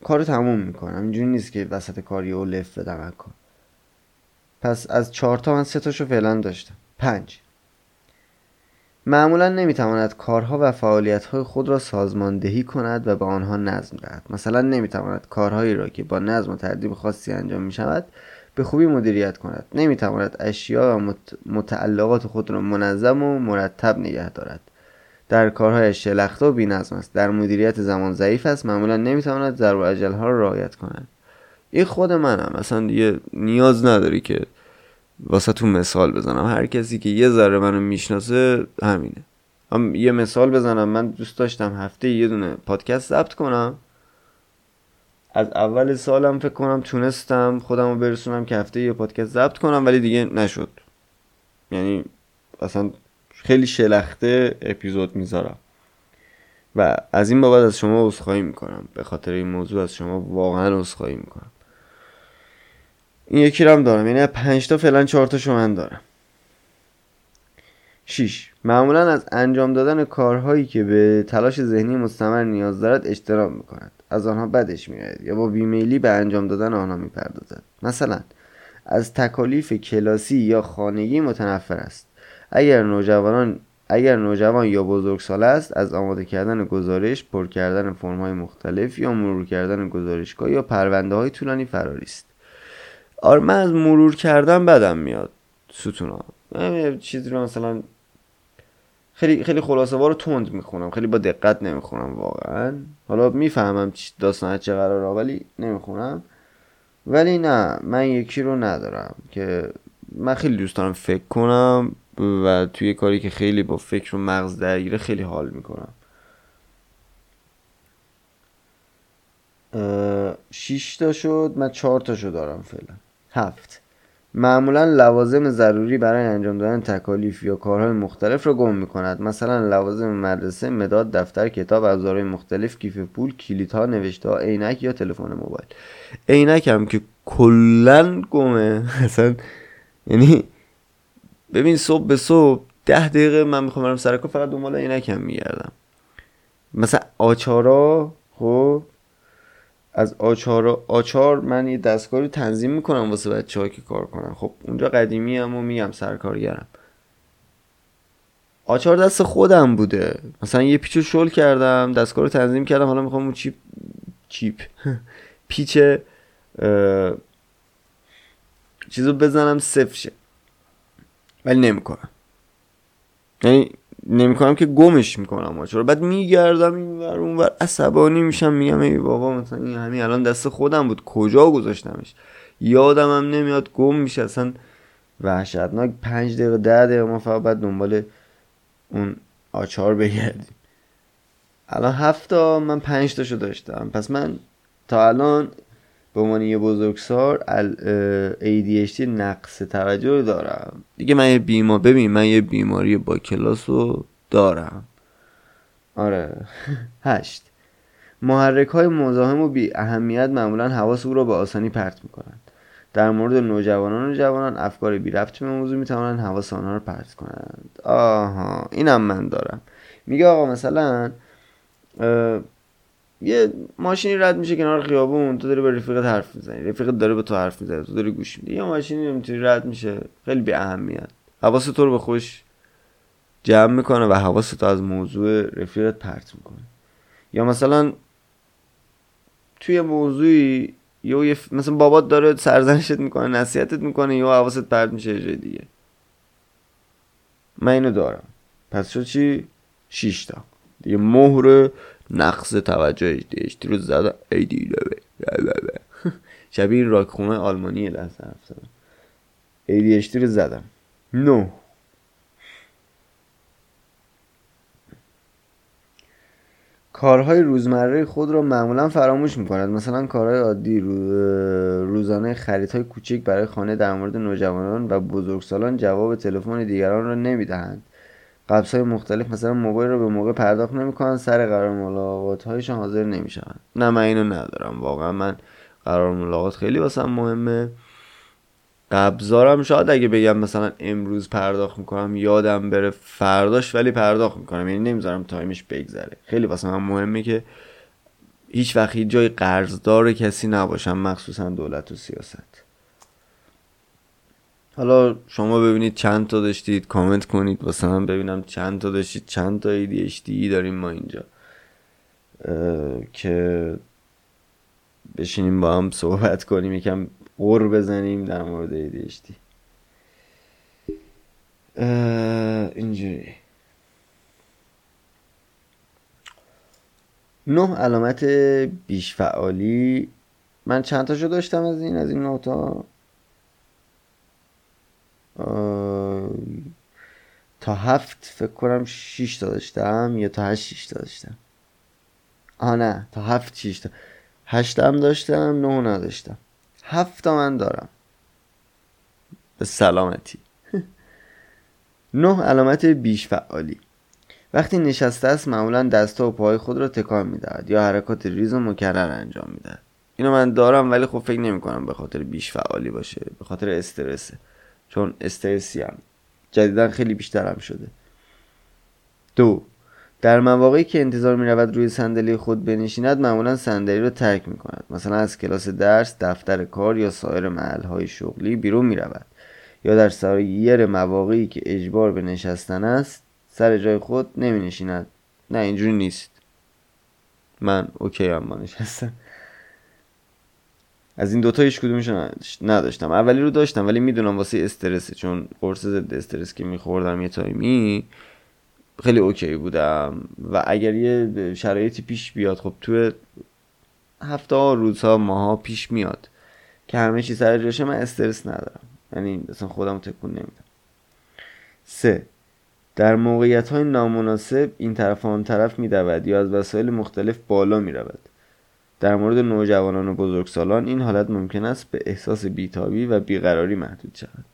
کارو تموم می‌کنم. اینجوری نیست که وسط کاری و لف بدم کن. پس از چهار تا من سه تاشو فعلا داشتم. پنج. معمولا نمی‌تواند کارها و فعالیتهای خود را سازماندهی کند و به آنها نظم دهد. مثلا نمی‌تواند کارهایی را که با نظم و ترتیب خاصی انجام می شود به خوبی مدیریت کند. نمی‌تواند اشیا و متعلقات خود را منظم و مرتب نگه دارد. در کارهای شلخته و بینظم است. در مدیریت زمان ضعیف است. معمولا نمی‌تواند ضرب و اجلها را رعایت کند. این خود منم. اصلا دیگه نیاز نداری که واسه تو مثال بزنم. هر کسی که یه ذره منو می‌شناسه همینه. هم یه مثال بزنم. من دوست داشتم هفته یه دونه پادکست ضبط کنم. از اول سالم فکر کنم تونستم خودم رو برسونم که هفته یه پادکست ضبط کنم ولی دیگه نشد. یعنی اصلا خیلی شلخته اپیزود می‌ذارم. و از این بابت از شما عذرخواهی می‌کنم. به خاطر این موضوع از شما واقعا عذرخواهی می‌کنم. این یکی رو هم دارم. یعنی پنج تا فعلا چهار تا من دارم. شیش معمولا از انجام دادن کارهایی که به تلاش ذهنی مستمر نیاز دارد اجتناب می‌کند. از آنها بدش میآید یا با بیمیلی به انجام دادن آنها می‌پردازد. مثلا از تکالیف کلاسی یا خانگی متنفر است. اگر نوجوانان اگر نوجوان یا بزرگسال است از آماده کردن گزارش پر کردن فرمهای مختلف یا مرور کردن گزارشگاه یا پرونده های طولانی فراری است. آره من از مرور کردن بدم میاد ستونا. چیزی رو مثلا خیلی خیلی خلاصه رو تند می‌خونم. خیلی با دقت نمی‌خونم واقعا. حالا می‌فهمم داستان چه قراره ولی نمی‌خونم. ولی نه من یکی رو ندارم که من خیلی دوست دارم فکر کنم. و توی کاری که خیلی با فکر و مغز درگیره خیلی حال می‌کنم. شیش تا شد من چهار تا شو دارم فعلا. هفت. معمولا لوازم ضروری برای انجام دادن تکالیف یا کارهای مختلف را گم می کند مثلا لوازم مدرسه مداد دفتر کتاب ابزارهای مختلف کیف پول کلیدها نوشته عینک یا تلفن موبایل. عینک هم که کلا گمه. اصلا یعنی ببین صبح به صبح ده دقیقه من می‌خوام برم سر فقط دنبال عینکم میگردم. مثلا آچارا خب از آچار آچار من یه دستگاهی تنظیم می‌کنم واسه بچه که کار کنم خب اونجا قدیمی هم و میگم سرکارگرم آچار دست خودم بوده. مثلا یه پیچو شل کردم دستگاه رو تنظیم کردم حالا می‌خوام اون چیپ چیپ پیچ چیزو بزنم صفر ولی نمی‌کنم. یعنی نمی‌کنم که گمش می‌کنم چرا بعد میگردم این ور اون ور عصبانی میشم میگم ای بابا مثلا این همین الان دست خودم بود. کجا گذاشتمش؟ یادم هم نمیاد گم میشه. اصلا وحشتناک. پنج دقیقه ده دقیقه ما فقط بعد دنبال اون آچار بگردیم. الان هفته من پنج تاشو داشتم. پس من تا الان به عنوان یه بزرگسال ADHD نقص توجه دارم. دیگه من یه بیمار ببین من یه بیماری با کلاس رو دارم. آره. هشت. محرک های مزاحم و بی اهمیت معمولا حواس او را به آسانی پرت می‌کنند. در مورد نوجوانان و جوانان افکار بی رفت به موضوع می‌توانند حواس آنها را پرت کنند. آها اینم من دارم. میگه آقا مثلا یه ماشینی رد میشه کنار خیابون تو داری به رفیقت حرف می‌زنی. رفیقت داره به تو حرف می‌زنه تو داری گوش میدی. یه ماشینی نمی‌تونی رد میشه خیلی بی اهمیت حواس تو رو به خوش جمع می‌کنه و حواس تو از موضوع رفیقت پرت می‌کنه. یا مثلا توی موضوعی یا یه مثلا بابات داره سرزنشت می‌کنه نصیحتت می‌کنه یا حواست پرت میشه یه دیگه. من اینو دارم. پس شد چی؟ شیش تا. دیگه مهر نقص توجه ADHD رو زدم شبیه این راکخونه آلمانی لحظه حرف زدم. ADHD رو زدم. نو. کارهای روزمره خود را معمولا فراموش می کند مثلا کارهای عادی روزانه خریدهای کوچک برای خانه در مورد نوجوانان و بزرگسالان جواب تلفن دیگران را نمی دهند قبض های مختلف مثلا موبایل رو به موقع پرداخت نمی‌کنن سر قرار ملاقات هایشان حاضر نمی‌شوند نه من اینو ندارم. واقعا من قرار ملاقات خیلی واسم مهمه. قبضارم شاید اگه بگم مثلا امروز پرداخت می‌کنم یادم بره فرداش ولی پرداخت می‌کنم. یعنی نمی‌ذارم تایمش بگذره. خیلی واسه من مهمه که هیچ وقت جای قرضدار کسی نباشم مخصوصا دولت و سیاست. حالا شما ببینید چند تا داشتید کامنت کنید واسه من ببینم چند تا داشتید چند تا ADHD داریم ما اینجا. که بشینیم با هم صحبت کنیم یکم قر بزنیم در مورد ADHD اینجوری. نه علامت بیش فعالی من چند تاشو داشتم از این از این نوتا تا هفت فکر کنم شیش تا داشتم یا تا هشت شیش تا داشتم. آه نه تا هفت شیش تا. هشتم داشتم نه نداشتم هفت تا من دارم. به سلامتی. نه علامت بیش فعالی. وقتی نشسته است معمولا دست و پای خود را تکان می‌دهد یا حرکات ریز و مکرر انجام می‌دهد. اینو من دارم ولی خب فکر نمی کنم به خاطر بیش فعالی باشه به خاطر استرسه چون استرسی هم. جدیدا خیلی بیشترم شده. دو در مواقعی که انتظار می رود روی صندلی خود بنشیند معمولا صندلی را ترک می کند مثلا از کلاس درس دفتر کار یا سایر محل های شغلی بیرون می رود یا در سایر مواقعی که اجبار به نشستن است سر جای خود نمی نشیند نه اینجوری نیست. من OK هم با نشستم از این دوتا هیچ کدومش نداشتم. اولی رو داشتم ولی می‌دونم واسه استرسه چون قرص ضد استرس که میخوردم یه تایمی خیلی OK بودم. و اگر یه شرایطی پیش بیاد خب تو هفته ها روزها ماه‌ها پیش میاد که همه چی سر جاشه من استرس ندارم. یعنی اصلا خودم تکون نمیدم. سه در موقعیت های نامناسب این طرف آن طرف میدود یا از وسایل مختلف بالا می‌رود. در مورد نوجوانان و بزرگسالان این حالت ممکن است به احساس بیتابی و بیقراری محدود شود.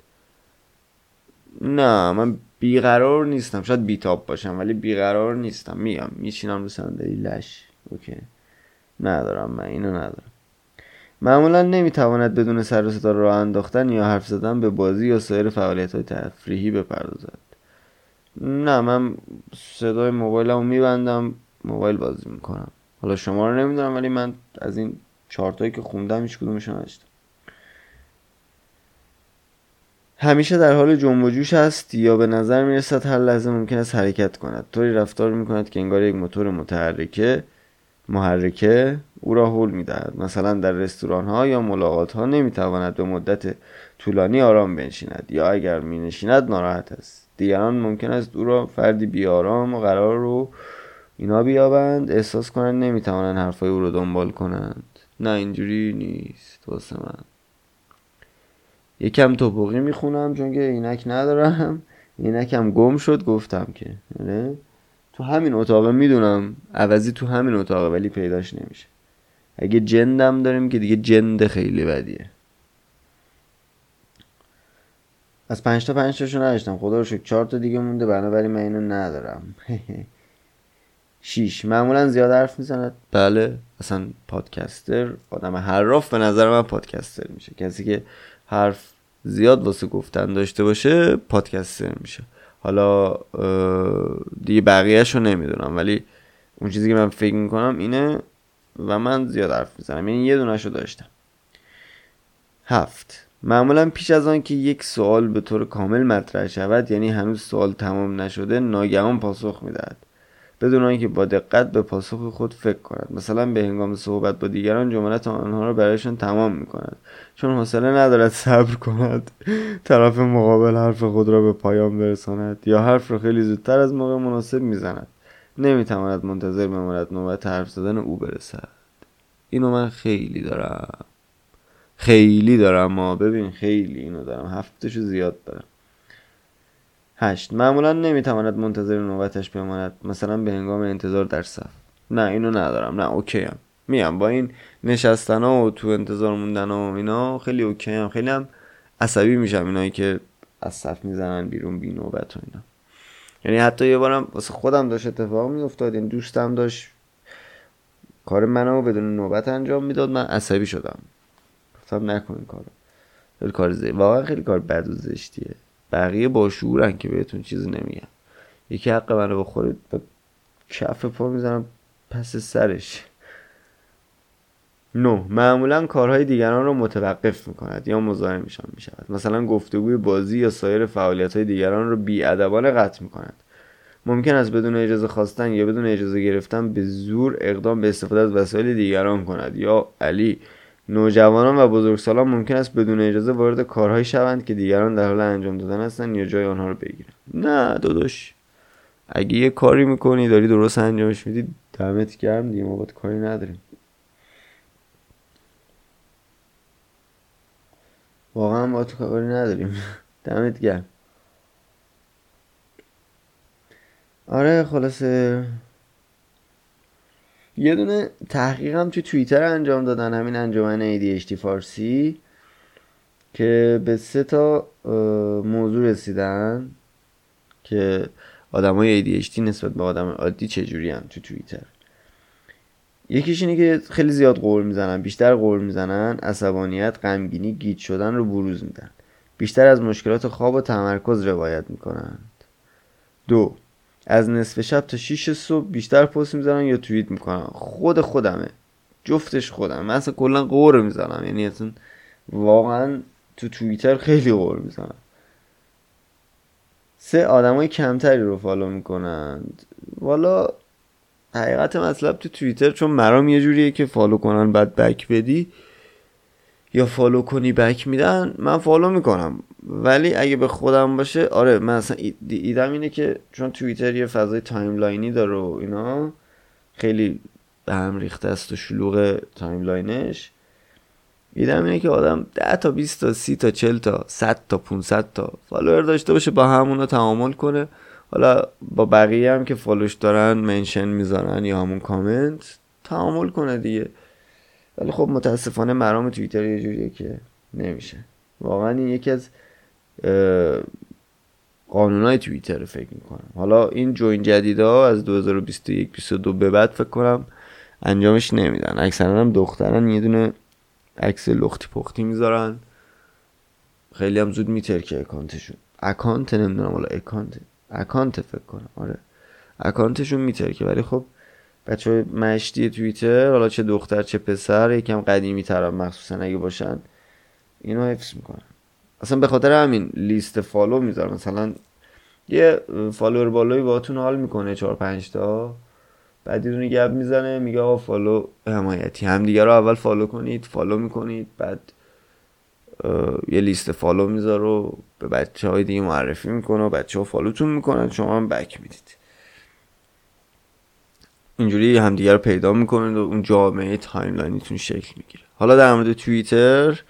نه من بیقرار نیستم. شاید بیتاب باشم ولی بیقرار نیستم. میام میشینم رو صندلی لش. اوکی. ندارم من اینو ندارم. معمولا نمی‌تواند بدون سر و صدا راه انداختن یا حرف زدن به بازی یا سایر فعالیت های تفریحی بپردازد. نه من صدای موبایلمو میبندم موبایل بازی می‌کنم. حالا شما رو نمی‌دونم ولی من از این چارتایی که خوندم هیچ کدومش نشتم همیشه در حال جنب و جوش است یا به نظر می‌رسد هر لحظه ممکن است حرکت کند. طوری رفتار می‌کند که انگار یک موتور متحرکه محرکه او را حول می‌دهد. مثلا در رستوران ها یا ملاقات ها نمی‌تواند به مدت طولانی آرام بنشیند یا اگر می نشیند ناراحت است. دیگران ممکن است او را فردی بیارام و قرار رو اینا بیابند احساس کنند نمی‌توانند حرفای او رو دنبال کنند. نه اینجوری نیست واسه من. یکم توپقی می‌خونم چون که اینک ندارم. اینکم گم شد گفتم که نه تو همین اتاقه می‌دونم عوضی تو همین اتاقه ولی پیداش نمیشه. اگه جندم داریم که دیگه جند خیلی بدیه. از پنج تا پنج نداشتم. خدا رو شکر چهار تا دیگه مونده بنابراین من اینو ندارم. شیش. معمولا زیاد حرف می‌زند. بله. اصلا پادکستر آدم حراف به نظر من پادکستر میشه. کسی که حرف زیاد واسه گفتن داشته باشه پادکستر میشه. حالا دیگه بقیهش رو نمی‌دونم. ولی اون چیزی که من فکر می‌کنم اینه و من زیاد حرف می‌زنم. یعنی یه دونش رو داشتم. هفت. معمولا پیش از آن که یک سوال به طور کامل مطرح شود یعنی هنوز سوال تمام نشده ناگهان پاسخ می‌دهد. بدون آنکه با دقت به پاسخ خود فکر کند. مثلا به هنگام صحبت با دیگران جملات آنها را برایشان تمام می کند چون حوصله ندارد صبر کند طرف مقابل حرف خود را به پایان برساند یا حرف را خیلی زودتر از موقع مناسب می‌زند. نمی‌تواند منتظر بماند نوبت حرف زدن او برسد. اینو من خیلی دارم. خیلی دارم ما ببین خیلی اینو دارم. هفتشو زیاد دارم. هشت. معمولا نمی‌تواند منتظر نوبتش بماند مثلا به هنگام انتظار در صف. نه اینو ندارم. نه اوکی هم میام. با این نشستن ها و تو انتظار موندن و اینا خیلی اوکی هم خیلی هم عصبی میشم اینایی که از صف می‌زنن بیرون بی نوبت و اینا. یعنی حتی یه بارم واسه خودم داشت اتفاق میافتاد. این دوستم داشت کار منو بدون نوبت انجام می‌داد. من عصبی شدم. گفتم نکن کارو. کار زی واقعا خیلی کار بد و زشتیه. بقیه با شعورن که بهتون چیزی نمیگن. یکی حق منو بخوره با کف پا می‌زنم پس سرش. نو معمولا کارهای دیگران رو متوقف می‌کند یا مزاحم میشان می‌شود. مثلا گفتگوی بازی یا سایر فعالیت های دیگران رو بیادبانه قطع می‌کند. ممکن است بدون اجازه خواستن یا بدون اجازه گرفتن به زور اقدام به استفاده از وسایل دیگران کند یا علی. نوجوانان و بزرگسالان ممکن است بدون اجازه وارد کارهایی شوند که دیگران در حال انجام دادن هستند یا جای آنها رو بگیرند. نه داداش. اگه یه کاری می‌کنی داری درست انجامش میدی دمت گرم دیگه ما باید کاری نداریم. واقعا با تو کاری نداریم. دمت گرم. آره خلاصه یه دونه تحقیقم تو توییتر انجام دادن همین انجمن ADHD فارسی که به سه تا موضوع رسیدن که های ADHD نسبت به آدم عادی چجوری هم تو توییتر. یکیش اینه که خیلی زیاد قول می‌زنن بیشتر قول می‌زنن عصبانیت غمگینی گیج شدن رو بروز میدن. بیشتر از مشکلات خواب و تمرکز روایت می‌کنند دو از نصف شب تا 6 صبح بیشتر پست می‌زنن یا توییت می‌کنن؟ خود خودمه. جفتش خودم. من اصلا کلا غر می‌زنم یعنی اصلا واقعا تو توییتر خیلی غر می‌زنم سه آدمای کمتری رو follow می‌کنند والا حقیقت مطلب تو توییتر چون مرام یه جوریه که follow کنن بعد back بدی یا follow کنی back میدن من follow می‌کنم. ولی اگه به خودم باشه آره من اصلا ایدم اینه که چون توییتر یه فضای timeline ی داره و اینا خیلی به هم ریخته است و شلوغ timeline ش. ایدم اینه که آدم 10 تا 20 تا 30 تا 40 تا 100 تا 500 تا follower داشته باشه با همونا تعامل کنه. حالا با بقیه هم که follow ش دارن mention می‌ذارن یا همون کامنت تعامل کنه دیگه. ولی خب متاسفانه مرام توییتر یه جوریه که نمیشه. واقعا این یکی از قانونای توییتر فکر می‌کنم. حالا این join جدیدا از 2021 22 به بعد فکر کنم انجامش نمیدن. اکثرا هم دخترن یه دونه عکس لختی پختی می‌ذارن. خیلی هم زود میترکه اکانتشون. اکانت نمی‌دونم حالا اکانت اکانت فکر کنم. آره. اکانتشون میترکه ولی خب بچه مشتی توییتر حالا چه دختر چه پسر یکم قدیمی تر مخصوصا اگه باشن اینو حفظ می‌کنن. اصلا به خاطر همین لیست follow می‌ذارم. مثلا یه follower بالایی باهاتون حال می‌کنه چهار پنج تا بعد یه گپ می‌زنه میگه آقا follow حمایتی. همدیگه رو اول follow کنید follow می‌کنید بعد یه لیست follow می‌ذاره و به بچه های دیگه معرفی می‌کنه و بچه ها follow تون می‌کنن شما هم back می‌دید. اینجوری همدیگه رو پیدا می‌کنید و اون جامعه timeline یتون شکل می‌گیره. حالا در مورد توییتر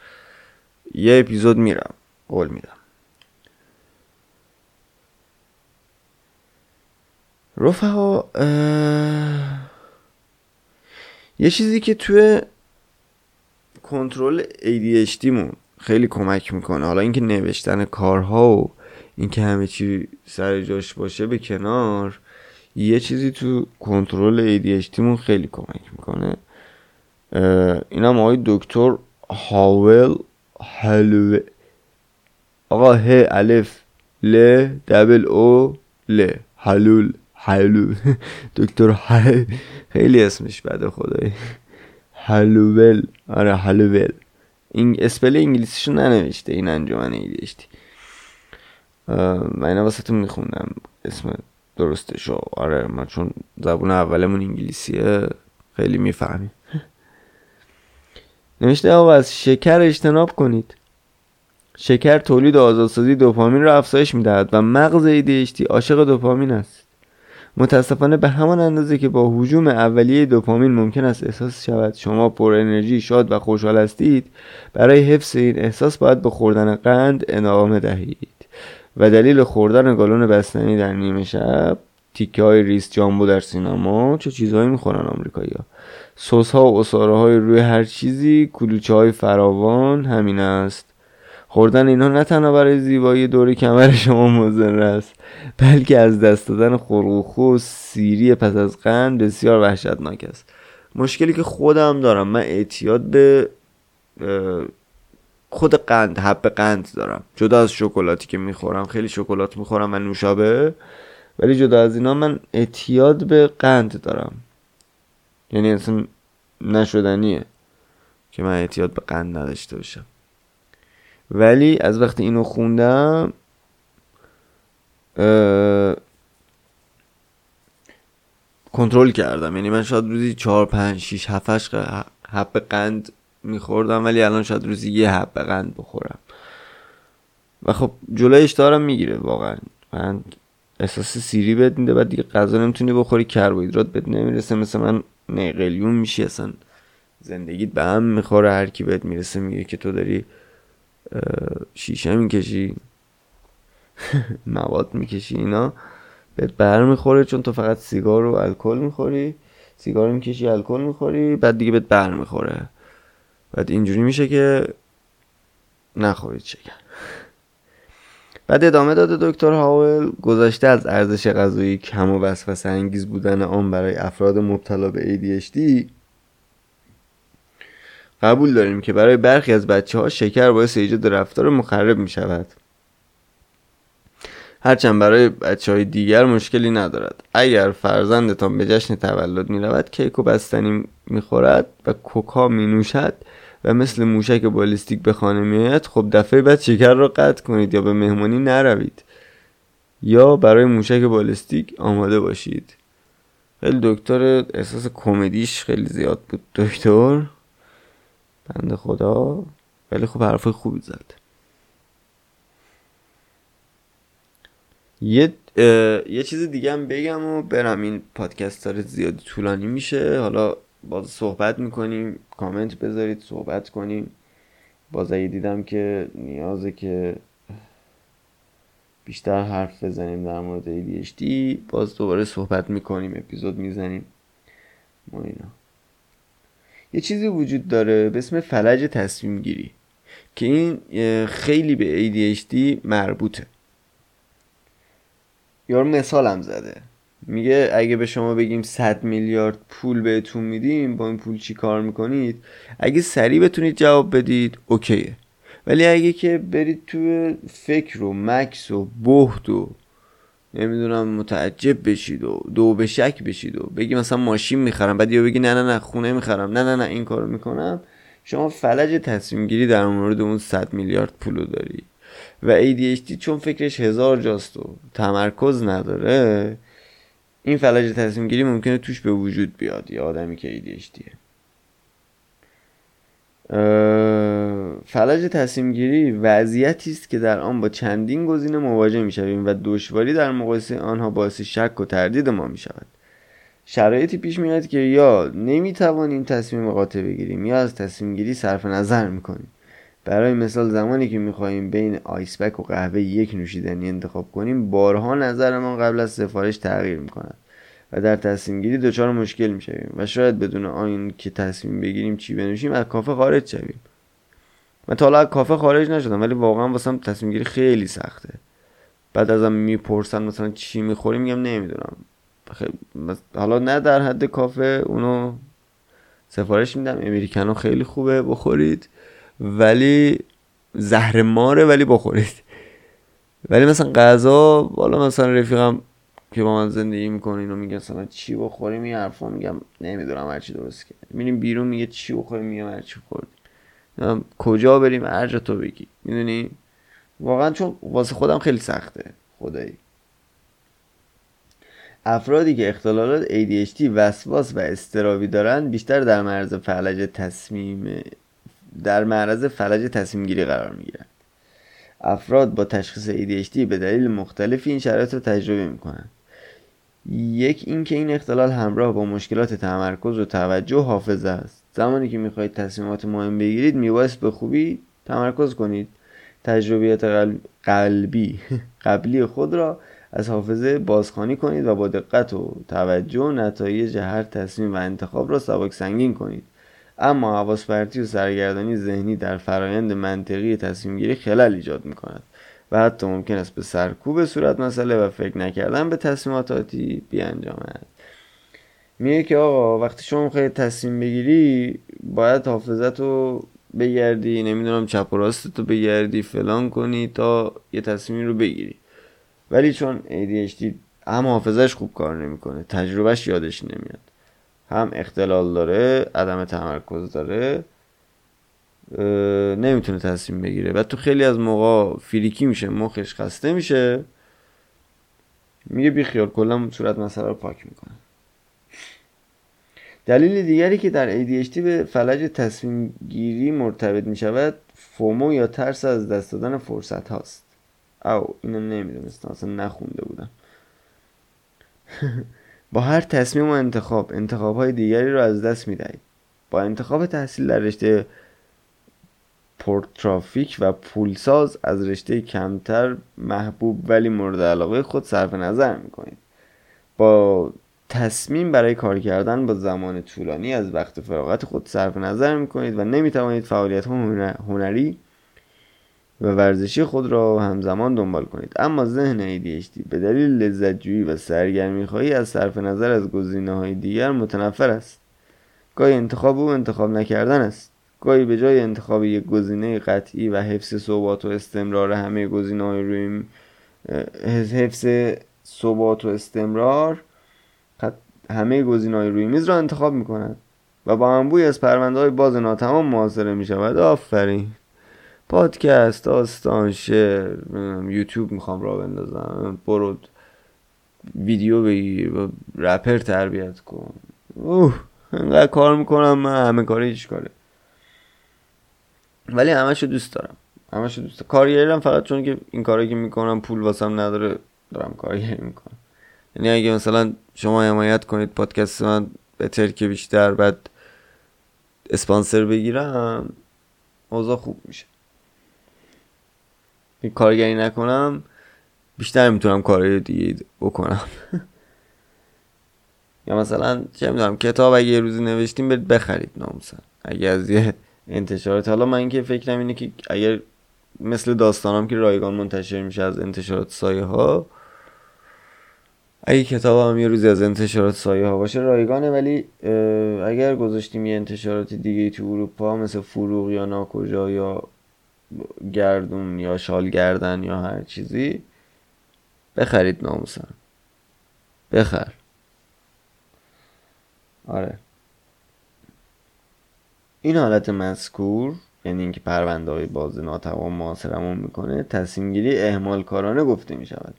یه اپیزود میرم. قول میدم. رفقا یه چیزی که توی کنترل ADHD مون خیلی کمک می‌کنه. حالا اینکه نوشتن کارها و اینکه همه چی سر جاش باشه به کنار یه چیزی تو کنترل ADHD مون خیلی کمک می‌کنه. این هم آقای دکتر هاول هلو آقا ه الف ل دبل او ل حلول حلول دکتر خیلی اسمش بده خدایی هلوول. آره هلوول. این اسپل انگلیسیشو ننوشته این انجمن ایدیشتی من اینا واسه میخوندم. اسم درستشو آره ما چون زبون اولمون انگلیسیه خیلی می‌فهمیم. نوشته آقا از شکر اجتناب کنید. شکر تولید آزادسازی دوپامین را افزایش می‌دهد و مغز ADHD عاشق دوپامین است. متاسفانه به همان اندازه که با حجوم اولیه دوپامین ممکن است احساس شود شما پر انرژی شاد و خوشحال هستید برای حفظ این احساس باید به خوردن قند ادامه دهید. و دلیل خوردن گالون بستنی در نیمه شب تیکه های ریس جامبو در سینما چه چیزهایی می‌خورن آمریکایی ها سس ها و اصاره های روی هر چیزی کلوچه های فراوان همین است. خوردن اینها نه تنها برای زیبایی دور کمر شما مضر است بلکه از دست دادن خروخو و سیری پس از قند بسیار وحشتناک است. مشکلی که خودم دارم من اعتیاد به خود قند حب قند دارم. جدا از شکلاتی که می‌خورم خیلی شکلات می‌خورم و نوشابه. ولی جدا از اینا من اعتیاد به قند دارم. یعنی اصلا نشدنیه که من اعتیاد به قند نداشته باشم. ولی از وقتی اینو خوندم کنترل کردم. یعنی من شاید روزی چهار پنج شیش هفتش حب قند میخوردم ولی الان شاید روزی یه حب قند بخورم. و خب جلویش دارم می‌گیره واقعا. من احساس سیری بهت میده بعد دیگه غذا نمی‌تونی بخوری کربوهیدرات بهت نمی‌رسه مثل من نه قلیون میشی اصلا زندگیت به هم می‌خوره هر کی بهت می‌رسه میگه که تو داری شیشه می‌کشی مواد می‌کشی اینا بهت بر می‌خوره چون تو فقط سیگار و الکل می‌خوری. سیگار می‌کشی الکل می‌خوری بعد دیگه بهت بر می‌خوره. بعد اینجوری میشه که نخورید شکر. بعد ادامه داده دکتر هاول گذاشته از ارزش غذایی کم و وسوسه انگیز بودن آن برای افراد مبتلا به ADHD قبول داریم که برای برخی از بچه ها شکر باعث ایجاد رفتار مخرب می شود هرچند برای بچه های دیگر مشکلی ندارد. اگر فرزندتان به جشن تولد می رود کیک و بستنی می خورد و کوکا می نوشد و مثل موشک بالستیک به خانه می آید خب دفعه بعد شکر را قطع کنید یا به مهمانی نروید. یا برای موشک بالستیک آماده باشید. خیلی دکتر احساس کمدیش خیلی زیاد بود دکتر. بند خدا. ولی خب حرفای خوبی زد. یه یه چیز دیگه هم بگم و برم. این پادکست داره زیادی طولانی میشه. حالا باز صحبت می‌کنیم کامنت بذارید صحبت کنیم. باز دیدم که نیازه که بیشتر حرف بزنیم در مورد ADHD باز دوباره صحبت می‌کنیم اپیزود می‌زنیم. ما اینا. یه چیزی وجود داره به اسم فلج تصمیم گیری که این خیلی به ADHD مربوطه. یار مثالم زده. میگه اگه به شما بگیم 100 میلیارد پول بهتون میدیم با این پول چی کار می‌کنید؟ اگه سریع بتونید جواب بدید اوکیه. ولی اگه که برید تو فکر و مکس و بهد و نمی‌دونم متعجب بشید و دو به شک بشید و بگی مثلا ماشین می‌خرم بعد یا بگی نه نه نه خونه می‌خرم نه نه نه این کارو می‌کنم. شما فلج تصمیم گیری در مورد اون 100 میلیارد پولو داری. و ADHD چون فکرش هزار جاست و تمرکز نداره این فلج تصمیم گیری ممکنه توش به وجود بیاد یه آدمی که ADHDه فلج تصمیم گیری وضعیتی است که در آن با چندین گزینه مواجه می شویم و دشواری در مقایسه آنها باعث شک و تردید ما می شود شرایطی پیش میاد که یا نمی توانیم تصمیم قاطع بگیریم یا از تصمیم گیری صرف نظر می کنیم برای مثال زمانی که می‌خواهیم بین آیسبک و قهوه یک نوشیدنی انتخاب کنیم بارها نظرمان قبل از سفارش تغییر می‌کند و در تصمیم گیری دچار مشکل می‌شویم و شاید بدون آن که تصمیم بگیریم چی بنوشیم از کافه خارج شویم. من تا حالا کافه خارج نشدم ولی واقعا واسم تصمیم گیری خیلی سخته. بعد ازم می‌پرسن مثلا چی می‌خوریم میگم نمی‌دونم. حالا نه در حد کافه اونو سفارش میدم. امریکنو خیلی خوبه بخورید. ولی زهر ماره ولی بخورید. ولی مثلا غذا بالا مثلا رفیقم که با من زندگی می‌کنه اینو میگه مثلا چی بخوریم؟ این حرفا میگم نمی‌دونم هرچی درست کرد. میریم بیرون میگه چی بخوریم؟ میگم هرچی خوردیم کجا بریم؟ هر جا تو بگی. می‌دونی؟ واقعا چون واسه خودم خیلی سخته. خدایی. افرادی که اختلالات ADHD وسواس و استرابی دارند بیشتر در معرض فلج تصمیم در معرض فلج تصمیم گیری قرار می‌گیرند افراد با تشخیص ADHD به دلیل مختلفی این شرایط رو تجربه می‌کنند. یک اینکه این اختلال همراه با مشکلات تمرکز و توجه حافظه است. زمانی که می‌خواهید تصمیمات مهم بگیرید میبایست به خوبی تمرکز کنید. تجربیات قلبی قبلی خود را از حافظه بازخوانی کنید و با دقت و توجه نتایج هر تصمیم و انتخاب را سبک سنگین کنید. اما حواس پرتی و سرگردانی ذهنی در فرایند منطقی تصمیم گیری خلل ایجاد می کند و حتی ممکن است به سرکوب صورت مسئله و فکر نکردن به تصمیماتی بیانجامد. میگه که آقا وقتی شما خیلی تصمیم بگیری باید حافظت رو بگردی نمی‌دونم چپ و راست تو بگردی فلان کنی تا یه تصمیمی رو بگیری. ولی چون ADHD هم حافظش خوب کار نمی‌کنه تجربهش یادش نمیاد. هم اختلال داره عدم تمرکز داره نمی‌تونه تصمیم بگیره. و تو خیلی از موقع فریکی میشه مخش خسته میشه. میگه بیخیال کلا صورت مسئله رو پاک می‌کنه دلیل دیگری که در ADHD به فلج تصمیم گیری مرتبط می شود فومو یا ترس از دست دادن فرصت هاست. او اینو نمی‌دونستم اصلا نخونده بودم. با هر تصمیم و انتخاب انتخاب های دیگری رو از دست می دهید با انتخاب تحصیل در رشته پورترافیک و پولساز از رشته کمتر محبوب ولی مورد علاقه خود صرف نظر می کنید با تصمیم برای کار کردن با زمان طولانی از وقت فراغت خود صرف نظر می کنید و نمی توانید فعالیت هنری و ورزشی خود را همزمان دنبال کنید. اما ذهن ADHD به دلیل لذتجویی و سرگرمی خواهی از صرف نظر از گزینه های دیگر متنفر است. گاهی انتخاب او انتخاب نکردن است. گاهی به جای انتخاب یک گزینه قطعی و حفظ ثبات و استمرار همه گزینه های روی حفظ ثبات و استمرار همه گزینه های روی میز را انتخاب می کند و با انبوی از پرونده های باز ناتمام محاصره می شود آفرین! پادکست داستان شعر یوتیوب می‌خوام را بندازم. برو ویدیو بگیر رپر تربیت کن. اوه انقدر کار می‌کنم من همه کاری هیچ کاره. ولی همشو دوست دارم. همشو دوست دارم. کارگریرم فقط چون که این کاری که می‌کنم پول واسم نداره دارم کارگری می‌کنم. یعنی اگه مثلا شما حمایت کنید پادکست من به ترک بیشتر بعد اسپانسر بگیرم اوضاع خوب میشه. کارگری نکنم بیشتر می‌تونم کارهای دیگه بکنم. یا مثلا چه می‌دونم کتاب اگه یه روزی نوشتیم برید بخرید ناموسن. اگه از یه انتشارات حالا من که فکرم اینه که اگر مثل داستانم که رایگان منتشر میشه از انتشارات سایه ها اگه کتاب هم یه روزی از انتشارات سایه ها باشه رایگانه ولی اگر گذاشتیم یه انتشارات دیگه تو اروپا مثل فروغ یا ناکجا یا گردون یا شال گردن یا هر چیزی بخرید ناموسن. بخر. آره. این حالت مذکور یعنی اینکه پرونده های باز ناتوان محاصرمون می‌کنه تصمیم گیری اهمال کارانه گفته می شود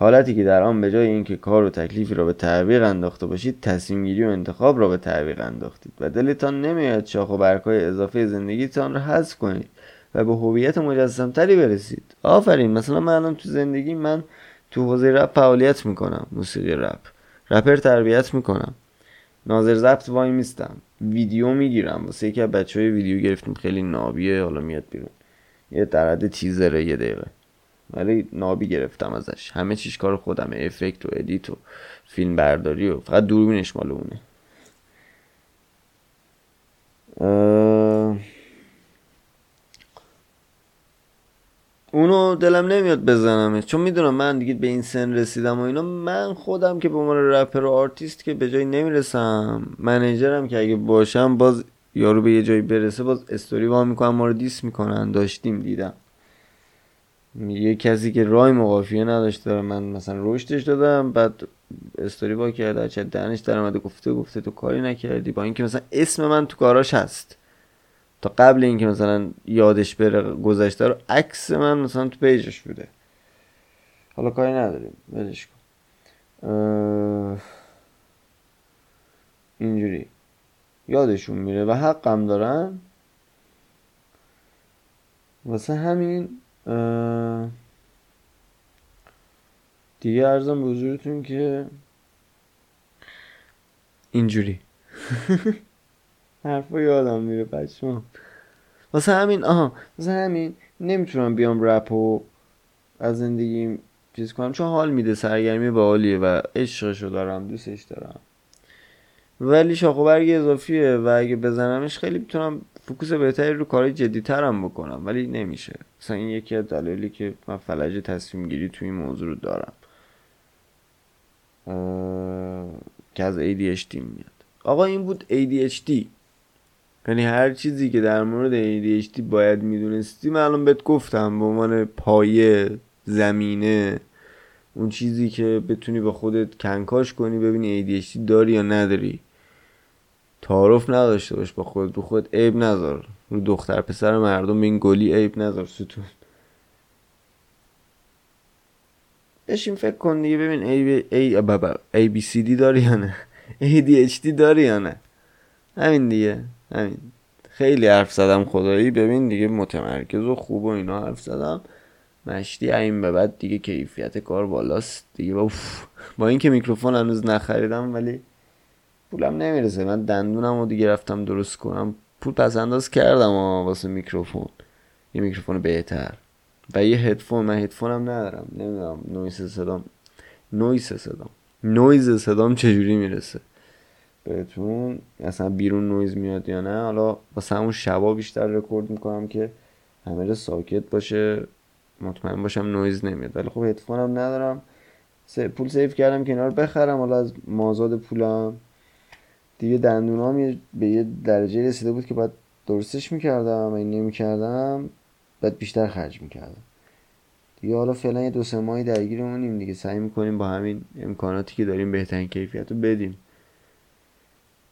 حالتی که در آن به جای اینکه کار و تکلیفی را به تعویق انداخته باشید تصمیم گیری و انتخاب را به تعویق انداختید و دلتان نمیاد شاخ و برگهای اضافه زندگیتان را حذف کنید و به هویت مجسمتری برسید. آفرین مثلا من الان تو زندگی من تو حوزه رپ فعالیت می‌کنم موسیقی رپ. رپر تربیت می‌کنم. ناظر ضبط وای میستم. ویدیو می‌گیرم. واسه یکی از بچه های ویدیو گرفتیم. خیلی نابیه. حالا میاد بیرون. یه در تیزره یه دقیقه. ولی نابی گرفتم ازش. همه چیش کار خودمه. افکت و ادیت و فیلم برداری و فقط دوربینش مال اونه. اونو دلم نمیاد بزنم چون می‌دونم من دیگه به این سن رسیدم و اینا. من خودم که به عنوان رپر و آرتیست که به جایی نمی‌رسم منیجرم که اگه باشم باز یارو به یه جایی برسه باز استوری وا می‌کنن ما رو دیس می‌کنن. داشتیم دیدم. یه کسی که رای مقافیه نداشته من مثلا رشدش دادم بعد استوری با کرده چه دنش در اومده گفته گفته تو کاری نکردی. با اینکه مثلا اسم من تو کاراش هست. تا قبل اینکه مثلا یادش بره گذشته رو عکس من مثلا تو پیجش بوده. حالا کاری نداریم. ولش کن. اینجوری. یادشون میره و حقم دارن. واسه همین دیگه ارزم به حضورتون که اینجوری. حرفا یادم میره بچه واسه همین آها واسه همین نمی‌تونم بیام رپ و از زندگیم چیز کنم چون حال میده سرگرمی باحالیه و عشقشو دارم دوستش دارم. ولی شاخ و برگ اضافیه و اگه بزنمش خیلی می‌تونم فکوس بهتری رو کارهای جدی ترم بکنم ولی نمیشه. مثلا این یکی از دلایلی که من فلج تصمیم گیری توی این موضوع رو دارم. که از ADHD میاد. آقا این بود ADHD یعنی هر چیزی که در مورد ADHD باید می‌دونستی من الان بهت گفتم به عنوان پایه زمینه اون چیزی که بتونی با خودت کنکاش کنی ببینی ADHD داری یا نداری. تعارف نداشته باش با خود رو خود عیب نذار. رو دختر پسر مردم این گلی عیب نذار ستون بشین فکر کن دیگه ببین ای, ای, بابا ای بی سی دی داری یا نه؟ ADHD داری یا نه؟ همین دیگه همین. خیلی حرف زدم خدایی. ببین دیگه متمرکز و خوب و اینا حرف زدم. مشتی این به بعد دیگه کیفیت کار بالاست. دیگه با, با اینکه میکروفون هنوز نخریدم ولی پولم نمی‌رسه. من دندونم رو دیگه رفتم درست کنم. پول پس انداز کردم واسه میکروفون. یه میکروفون بهتر. و یه هدفون. من هدفونم ندارم. نمی‌دونم. نویس صدام. نویس صدام. نویز صدام چجوری می‌رسه؟ بهتون. اصلا بیرون نویز میاد یا نه. حالا واسه همون شبا بیشتر رکورد می‌کنم که همه ساکت باشه. مطمئن باشم نویز نمیاد. ولی خب هدفونم ندارم. پول save کردم که بخرم. حالا از مازاد پولم. دیگه دندونام به یه درجه رسیده بود که باید درستش می‌کردم این نمی‌کردم بعد بیشتر خرج می‌کردم. دیگه حالا فعلا یه دو سه ماهی درگیرمونیم دیگه. سعی می‌کنیم با همین امکاناتی که داریم بهترین کیفیت رو بدیم.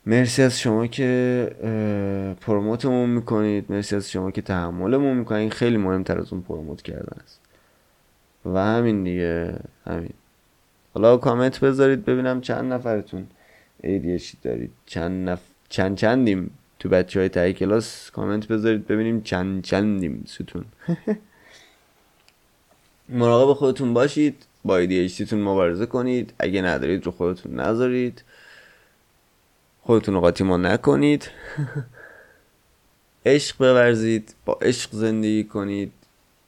مرسی از شما که پروموتمون می‌کنید. مرسی از شما که تحملمون می‌کنید. خیلی مهمتر از اون پروموت کردن است. و همین دیگه همین. حالا کامنت بذارید ببینم چند نفرتون. ADHD دارید. چند نف... چند چندیم تو بچه های تایی کلاس؟ کامنت بذارید ببینیم چند چندیم ستون. مراقب خودتون باشید با ADHD تون مبارزه کنید. اگه ندارید رو خودتون نذارید. خودتون رو قاطی ما نکنید. عشق بورزید با عشق زندگی کنید.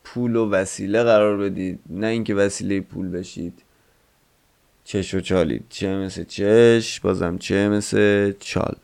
پول و وسیله قرار بدید. نه اینکه وسیله پول بشید. چش و چالید. چه مثل چش بازم چه مثل چال؟